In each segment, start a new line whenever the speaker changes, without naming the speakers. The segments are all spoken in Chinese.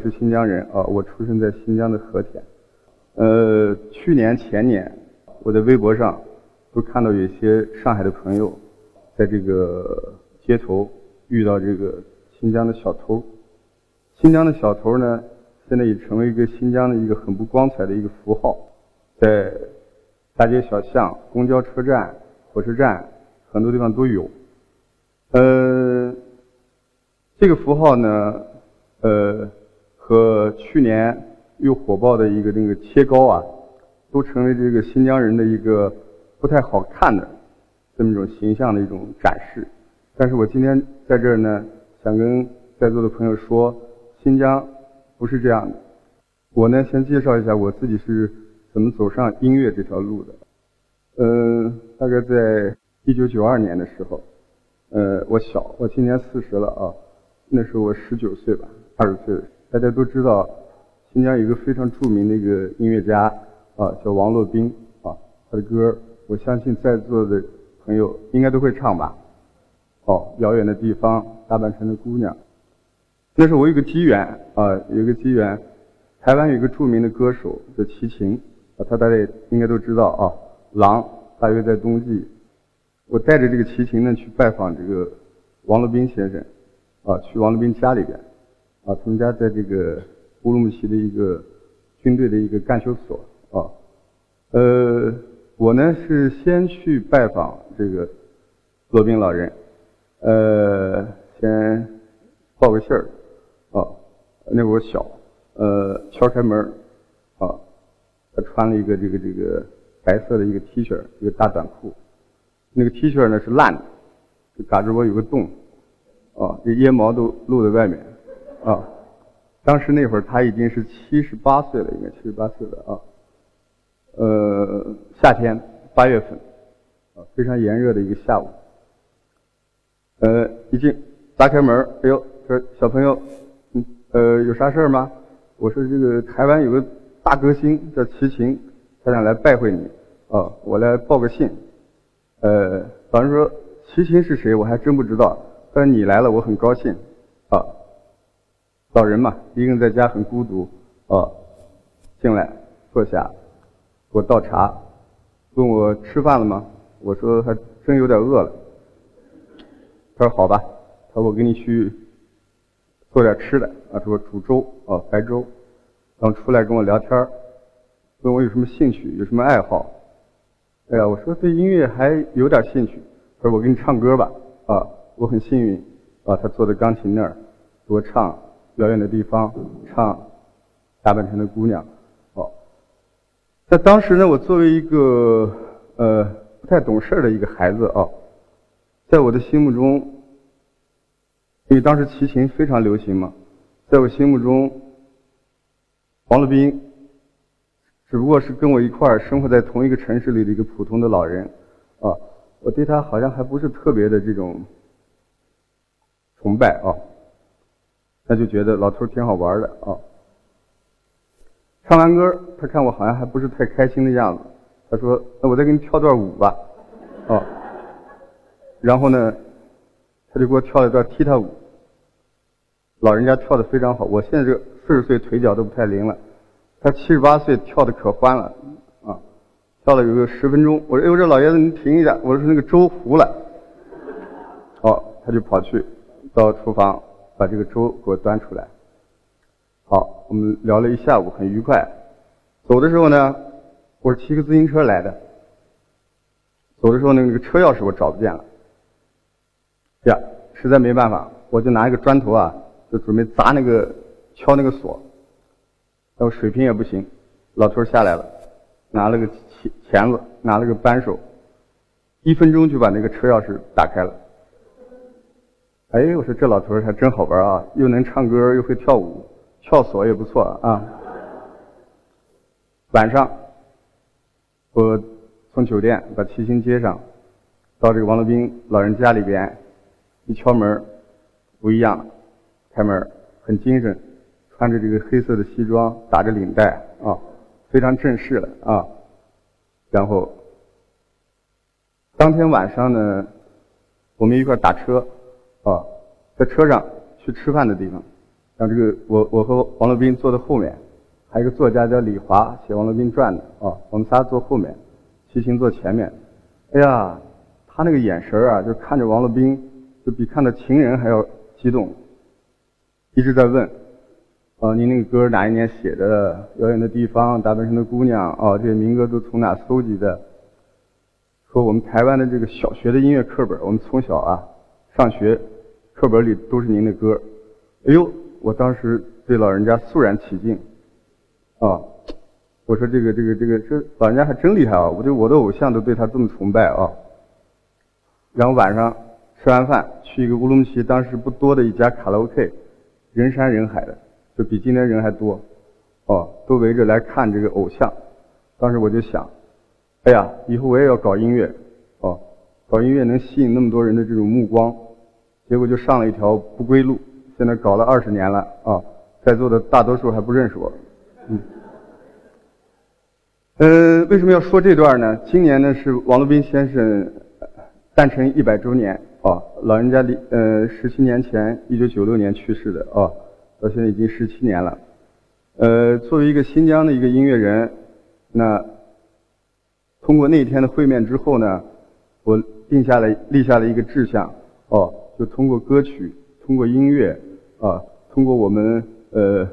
是新疆人啊，我出生在新疆的和田。呃，去年前年，我在微博上都看到有一些上海的朋友，在这个街头遇到这个新疆的小偷。新疆的小偷呢，现在也成为一个新疆的一个很不光彩的一个符号，在大街小巷、公交车站、火车站很多地方都有。呃，这个符号呢，呃，和去年又火爆的一个那个切糕啊，都成为这个新疆人的一个不太好看的这么一种形象的一种展示。但是我今天在这儿呢，想跟在座的朋友说，新疆不是这样的。我呢，先介绍一下我自己是怎么走上音乐这条路的。嗯，大概在一九九二年的时候。呃，我小，我今年四十了啊。那时候我十九岁吧，二十岁。大家都知道，新疆有一个非常著名的一个音乐家啊，叫王洛宾啊。他的歌，我相信在座的朋友应该都会唱吧。哦，遥远的地方，大半城的姑娘。那是我有个机缘啊，有个机缘，台湾有一个著名的歌手叫齐秦啊，他大家应该都知道啊。狼大约在冬季。我带着这个齐秦呢去拜访这个王洛宾先生，啊，去王洛宾家里边，啊，他们家在这个乌鲁木齐的一个军队的一个干休所，啊，呃，我呢是先去拜访这个罗宾老人，呃，先报个信儿，啊，那会儿小，呃，敲开门，啊，他穿了一个这个这个白色的一个 T 恤，一个大短裤。那个 T 恤呢是烂的，胳肢窝有个洞，啊，这腋毛都露在外面，啊，当时那会儿他已经是七十八岁了，应该七十八岁了啊，呃，夏天八月份，啊，非常炎热的一个下午，呃，一进打开门，哎呦，说小朋友，嗯，呃，有啥事儿吗？我说这个台湾有个大歌星叫齐秦，他想来拜会你，啊，我来报个信。呃，老人说齐秦是谁，我还真不知道。但你来了，我很高兴。啊，老人嘛，一个人在家很孤独。啊，进来坐下，给我倒茶，问我吃饭了吗？我说还真有点饿了。他说好吧，他说我给你去做点吃的。啊，他说煮粥，啊，白粥。然后出来跟我聊天问我有什么兴趣，有什么爱好。哎呀，我说对音乐还有点兴趣，他说我给你唱歌吧，啊，我很幸运，啊，他坐在钢琴那儿，给我唱《表演的地方》，唱《大半城的姑娘》，哦，在当时呢，我作为一个呃不太懂事的一个孩子啊，在我的心目中，因为当时齐秦非常流行嘛，在我心目中，王洛宾。只不过是跟我一块儿生活在同一个城市里的一个普通的老人，啊，我对他好像还不是特别的这种崇拜啊，他就觉得老头挺好玩的啊。唱完歌，他看我好像还不是太开心的样子，他说：“那我再给你跳段舞吧。”啊，然后呢，他就给我跳了一段踢踏舞。老人家跳的非常好，我现在这四十岁腿脚都不太灵了。他七十八岁，跳的可欢了，啊，跳了有个十分钟。我说：“哎，我说老爷子，您停一下。”我说：“那个粥糊了。”哦，他就跑去到厨房把这个粥给我端出来。好，我们聊了一下午，很愉快。走的时候呢，我是骑个自行车来的。走的时候，那个车钥匙我找不见了。呀，实在没办法，我就拿一个砖头啊，就准备砸那个敲那个锁。然后水平也不行，老头下来了，拿了个钳钳子，拿了个扳手，一分钟就把那个车钥匙打开了。哎，我说这老头还真好玩啊，又能唱歌，又会跳舞，撬锁也不错啊。晚上，我从酒店到七星街上，到这个王洛宾老人家里边，一敲门，不一样，开门很精神。穿着这个黑色的西装，打着领带啊，非常正式了啊。然后当天晚上呢，我们一块打车啊，在车上去吃饭的地方，像这个我我和王洛宾坐在后面，还有一个作家叫李华写《王洛宾传》的啊，我们仨坐后面，齐秦坐前面。哎呀，他那个眼神啊，就看着王洛宾，就比看到情人还要激动，一直在问。啊，您那个歌哪一年写的？遥远的地方，大半生的姑娘，哦，这些民歌都从哪搜集的？说我们台湾的这个小学的音乐课本，我们从小啊上学，课本里都是您的歌。哎呦，我当时对老人家肃然起敬。啊，我说这个这个这个这老人家还真厉害啊！我对我的偶像都对他这么崇拜啊。然后晚上吃完饭，去一个乌鲁木齐当时不多的一家卡拉 OK，人山人海的。就比今天人还多，哦，都围着来看这个偶像。当时我就想，哎呀，以后我也要搞音乐，哦，搞音乐能吸引那么多人的这种目光。结果就上了一条不归路。现在搞了二十年了，啊，在座的大多数还不认识我。嗯，呃，为什么要说这段呢？今年呢是王洛宾先生诞辰一百周年，啊，老人家离呃十七年前一九九六年去世的，啊。到现在已经十七年了，呃，作为一个新疆的一个音乐人，那通过那天的会面之后呢，我定下了立下了一个志向，哦，就通过歌曲，通过音乐，啊，通过我们呃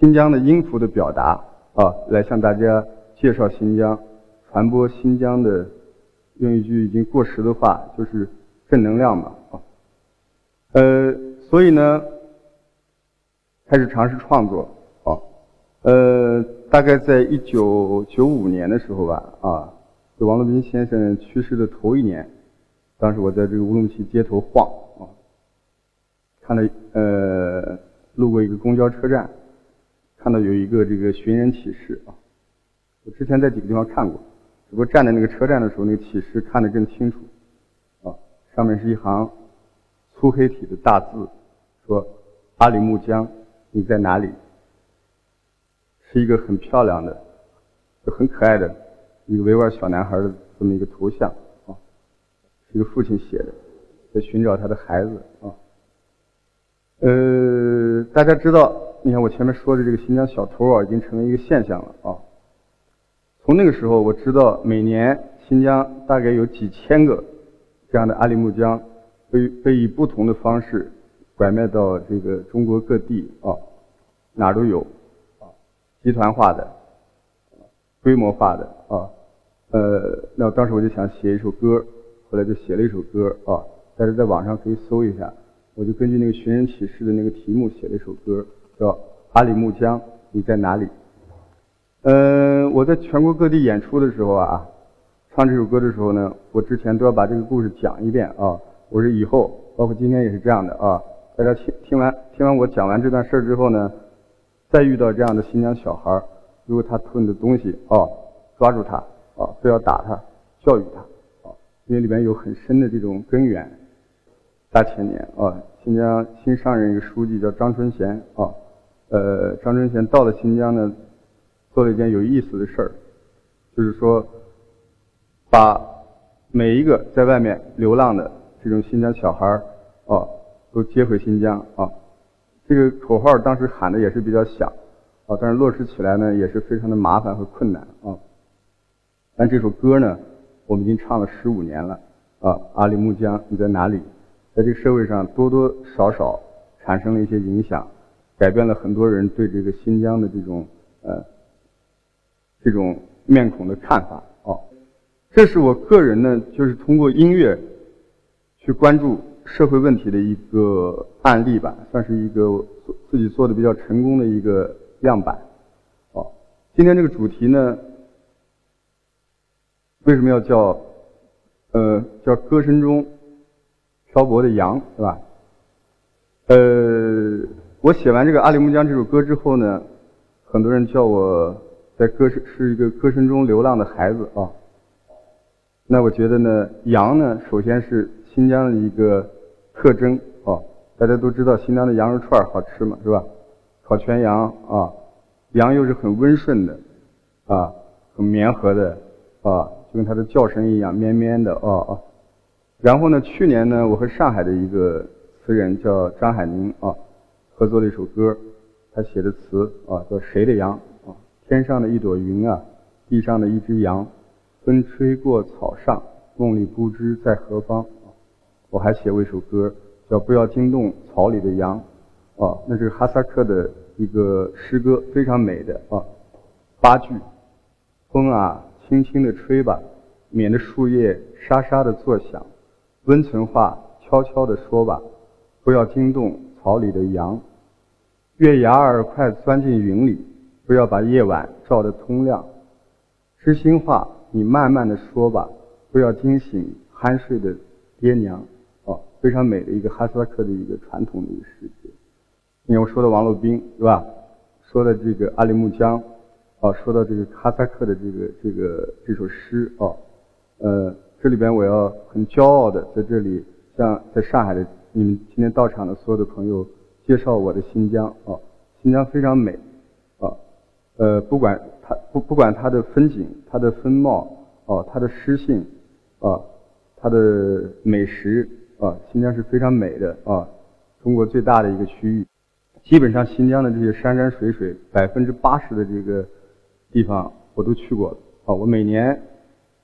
新疆的音符的表达，啊，来向大家介绍新疆，传播新疆的，用一句已经过时的话，就是正能量嘛，啊，呃，所以呢。开始尝试创作，啊，呃，大概在一九九五年的时候吧，啊，就王洛宾先生去世的头一年，当时我在这个乌鲁木齐街头晃，啊，看到呃，路过一个公交车站，看到有一个这个寻人启事啊，我之前在几个地方看过，只不过站在那个车站的时候，那个启事看得更清楚，啊，上面是一行粗黑体的大字，说阿里木江。你在哪里？是一个很漂亮的、很可爱的一个维吾尔小男孩的这么一个图像这，个父亲写的，在寻找他的孩子啊。呃，大家知道，你看我前面说的这个新疆小偷啊，已经成为一个现象了啊。从那个时候，我知道每年新疆大概有几千个这样的阿里木江，被被以不同的方式。拐卖到这个中国各地啊，哪儿都有啊，集团化的、规模化的啊，呃，那当时我就想写一首歌，后来就写了一首歌啊，但是在网上可以搜一下，我就根据那个寻人启事的那个题目写了一首歌，叫《阿里木江你在哪里》。嗯，我在全国各地演出的时候啊，唱这首歌的时候呢，我之前都要把这个故事讲一遍啊，我说以后，包括今天也是这样的啊。大家听听完听完我讲完这段事儿之后呢，再遇到这样的新疆小孩儿，如果他偷你的东西，啊，抓住他，啊，不要打他，教育他，因为里面有很深的这种根源。大前年，啊，新疆新上任一个书记叫张春贤，啊，呃，张春贤到了新疆呢，做了一件有意思的事儿，就是说，把每一个在外面流浪的这种新疆小孩儿，啊。都接回新疆啊！这个口号当时喊的也是比较响啊，但是落实起来呢也是非常的麻烦和困难啊。但这首歌呢，我们已经唱了十五年了啊！阿里木江你在哪里？在这个社会上多多少少产生了一些影响，改变了很多人对这个新疆的这种呃这种面孔的看法哦。这是我个人呢，就是通过音乐去关注。社会问题的一个案例吧，算是一个自己做的比较成功的一个样板。哦，今天这个主题呢，为什么要叫呃叫歌声中漂泊的羊，是吧？呃，我写完这个《阿里木江》这首歌之后呢，很多人叫我在歌声是一个歌声中流浪的孩子啊。那我觉得呢，羊呢，首先是新疆的一个。特征啊，大家都知道新疆的羊肉串好吃嘛，是吧？烤全羊啊，羊又是很温顺的啊，很绵和的啊，跟它的叫声一样，绵绵的啊啊。然后呢，去年呢，我和上海的一个词人叫张海宁啊，合作了一首歌，他写的词啊叫《谁的羊》啊，天上的一朵云啊，地上的一只羊，风吹过草上，梦里不知在何方。我还写过一首歌叫《不要惊动草里的羊》啊，那是哈萨克的一个诗歌，非常美的啊，八句：风啊，轻轻的吹吧，免得树叶沙沙的作响；温存话，悄悄的说吧，不要惊动。草里的羊，月牙儿快钻进云里，不要把夜晚照得通亮。知心话，你慢慢的说吧，不要惊醒酣睡的爹娘。哦，非常美的一个哈萨克的一个传统的一个世界。因为我说的王洛宾是吧？说的这个阿里木江，哦，说到这个哈萨克的这个这个这首诗啊，呃，这里边我要很骄傲的在这里向在上海的。你们今天到场的所有的朋友，介绍我的新疆啊，新疆非常美啊，呃，不管它不不管它的风景、它的风貌啊、它的诗性啊、它的美食啊，新疆是非常美的啊，中国最大的一个区域，基本上新疆的这些山山水水，百分之八十的这个地方我都去过了啊。我每年，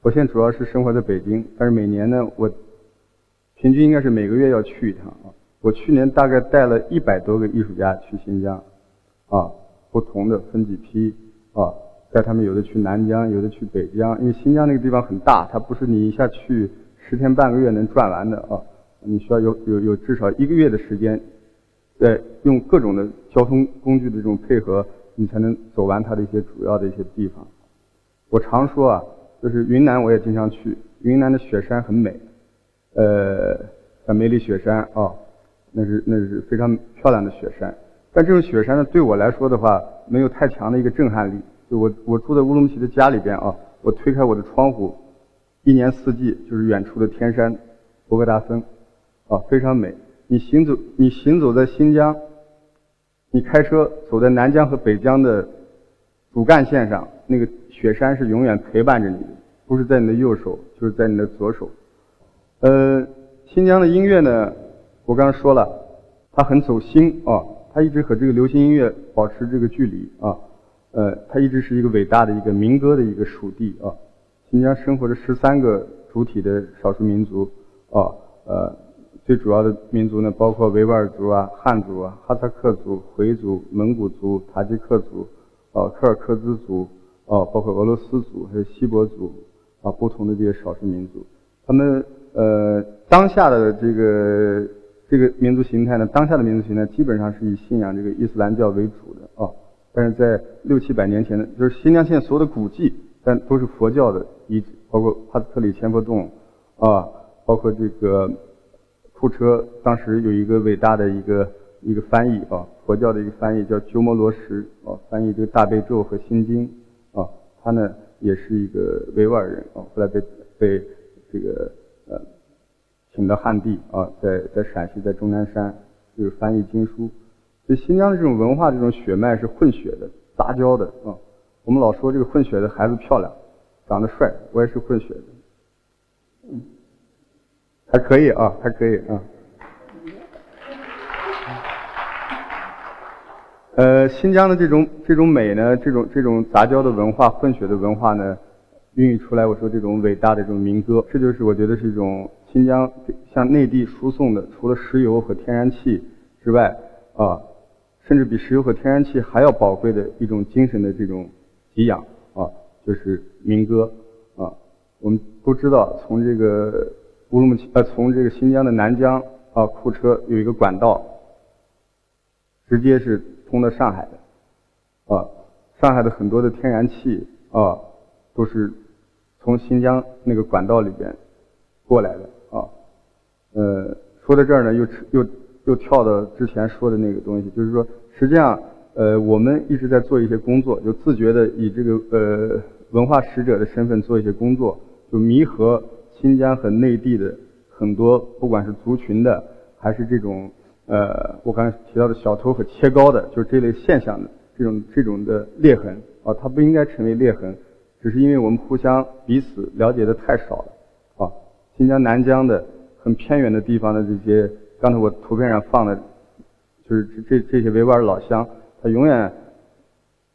我现在主要是生活在北京，但是每年呢，我。平均应该是每个月要去一趟啊！我去年大概带了一百多个艺术家去新疆，啊，不同的分几批啊，带他们有的去南疆，有的去北疆，因为新疆那个地方很大，它不是你一下去十天半个月能转完的啊，你需要有有有至少一个月的时间，在用各种的交通工具的这种配合，你才能走完它的一些主要的一些地方。我常说啊，就是云南我也经常去，云南的雪山很美。呃，像梅里雪山啊，那是那是非常漂亮的雪山。但这种雪山呢，对我来说的话，没有太强的一个震撼力。就我我住在乌鲁木齐的家里边啊，我推开我的窗户，一年四季就是远处的天山，博格达峰，啊，非常美。你行走你行走在新疆，你开车走在南疆和北疆的主干线上，那个雪山是永远陪伴着你的，不是在你的右手，就是在你的左手。呃，新疆的音乐呢，我刚刚说了，它很走心啊，它一直和这个流行音乐保持这个距离啊，呃，它一直是一个伟大的一个民歌的一个属地啊。新疆生活着十三个主体的少数民族啊，呃，最主要的民族呢，包括维吾尔族啊、汉族啊、哈萨克族、回族、蒙古族、塔吉克族啊、柯尔克孜族啊，包括俄罗斯族还有锡伯族啊，不同的这些少数民族，他们。呃，当下的这个这个民族形态呢，当下的民族形态基本上是以信仰这个伊斯兰教为主的啊。但是在六七百年前的，就是新疆现在所有的古迹，但都是佛教的遗址，包括帕斯特里千佛洞啊，包括这个库车，当时有一个伟大的一个一个翻译啊，佛教的一个翻译叫鸠摩罗什啊，翻译这个大悲咒和心经啊，他呢也是一个维吾尔人啊，后来被被这个。呃，请到汉地啊，在在陕西，在终南山，就是翻译经书。所以新疆的这种文化，这种血脉是混血的、杂交的啊。我们老说这个混血的孩子漂亮，长得帅，我也是混血的，还可以啊，还可以啊。呃，新疆的这种这种美呢，这种这种杂交的文化、混血的文化呢。孕育出来，我说这种伟大的这种民歌，这就是我觉得是一种新疆向内地输送的，除了石油和天然气之外，啊，甚至比石油和天然气还要宝贵的一种精神的这种给养啊，就是民歌啊。我们都知道，从这个乌鲁木齐呃，从这个新疆的南疆啊，库车有一个管道，直接是通到上海的啊，上海的很多的天然气啊。都是从新疆那个管道里边过来的啊。呃，说到这儿呢，又又又跳到之前说的那个东西，就是说，实际上，呃，我们一直在做一些工作，就自觉的以这个呃文化使者的身份做一些工作，就弥合新疆和内地的很多，不管是族群的，还是这种呃我刚才提到的小偷和切糕的，就是这类现象的这种这种的裂痕啊，它不应该成为裂痕。只是因为我们互相彼此了解的太少了，啊，新疆南疆的很偏远的地方的这些，刚才我图片上放的，就是这这这些维吾尔老乡，他永远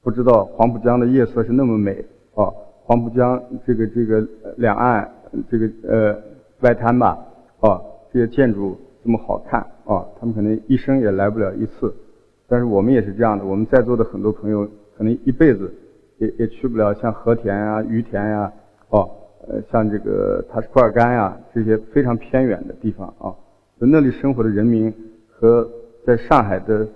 不知道黄浦江的夜色是那么美啊，黄浦江这个这个两岸这个呃外滩吧哦，这些建筑这么好看啊，他们可能一生也来不了一次。但是我们也是这样的，我们在座的很多朋友可能一辈子也也去不了像和田呀、于田呀，哦，呃，像这个塔什库尔干呀这些非常偏远的地方啊，就那里生活的人民和在上海的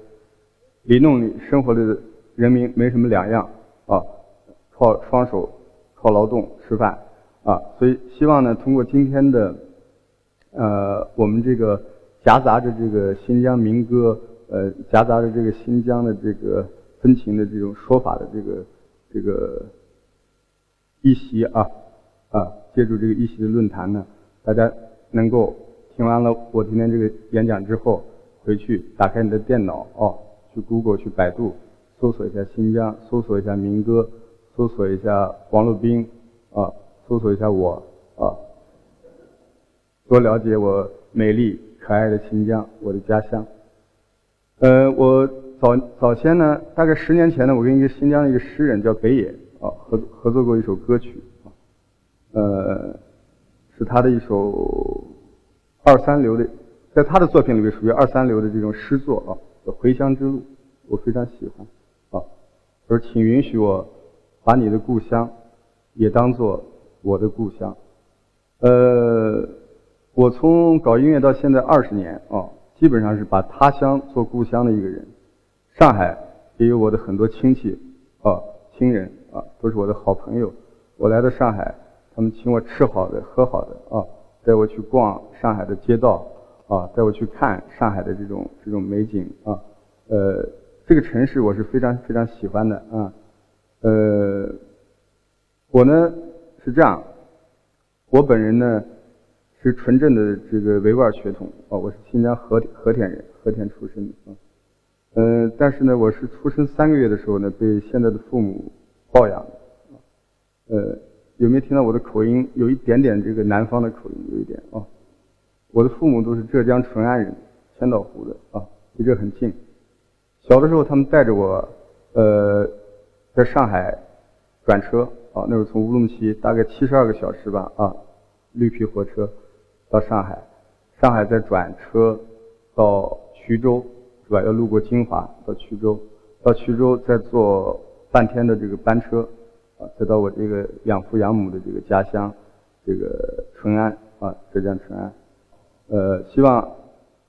里弄里生活的人民没什么两样啊，靠双手靠劳动吃饭啊，所以希望呢，通过今天的呃我们这个夹杂着这个新疆民歌。呃，夹杂着这个新疆的这个风情的这种说法的这个这个一席啊啊，借助这个一席的论坛呢，大家能够听完了我今天这个演讲之后，回去打开你的电脑哦，去 Google 去百度搜索一下新疆，搜索一下民歌，搜索一下王洛宾啊，搜索一下我啊，多了解我美丽可爱的新疆，我的家乡。呃，我早早先呢，大概十年前呢，我跟一个新疆的一个诗人叫北野啊合合作过一首歌曲啊，呃，是他的一首二三流的，在他的作品里面属于二三流的这种诗作啊，叫《回乡之路》，我非常喜欢啊。他说：“请允许我把你的故乡也当做我的故乡。”呃，我从搞音乐到现在二十年啊。基本上是把他乡做故乡的一个人。上海也有我的很多亲戚啊、亲人啊，都是我的好朋友。我来到上海，他们请我吃好的、喝好的啊，带我去逛上海的街道啊，带我去看上海的这种这种美景啊。呃，这个城市我是非常非常喜欢的啊。呃，我呢是这样，我本人呢。是纯正的这个维吾尔血统啊，我是新疆和和田人，和田出生的啊。嗯，但是呢，我是出生三个月的时候呢，被现在的父母抱养的。呃，有没有听到我的口音？有一点点这个南方的口音，有一点啊。我的父母都是浙江淳安人，千岛湖的啊，离这很近。小的时候，他们带着我，呃，在上海转车那时候从乌鲁木齐大概七十二个小时吧啊，绿皮火车。到上海，上海再转车到衢州，是吧？要路过金华到衢州，到衢州再坐半天的这个班车，啊，再到我这个养父养母的这个家乡，这个淳安啊，浙江淳安。呃，希望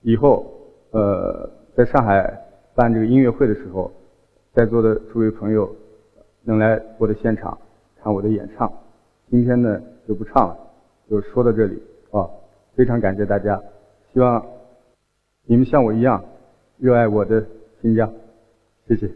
以后呃在上海办这个音乐会的时候，在座的诸位朋友能来我的现场看我的演唱。今天呢就不唱了，就说到这里啊。非常感谢大家，希望你们像我一样热爱我的新疆，谢谢。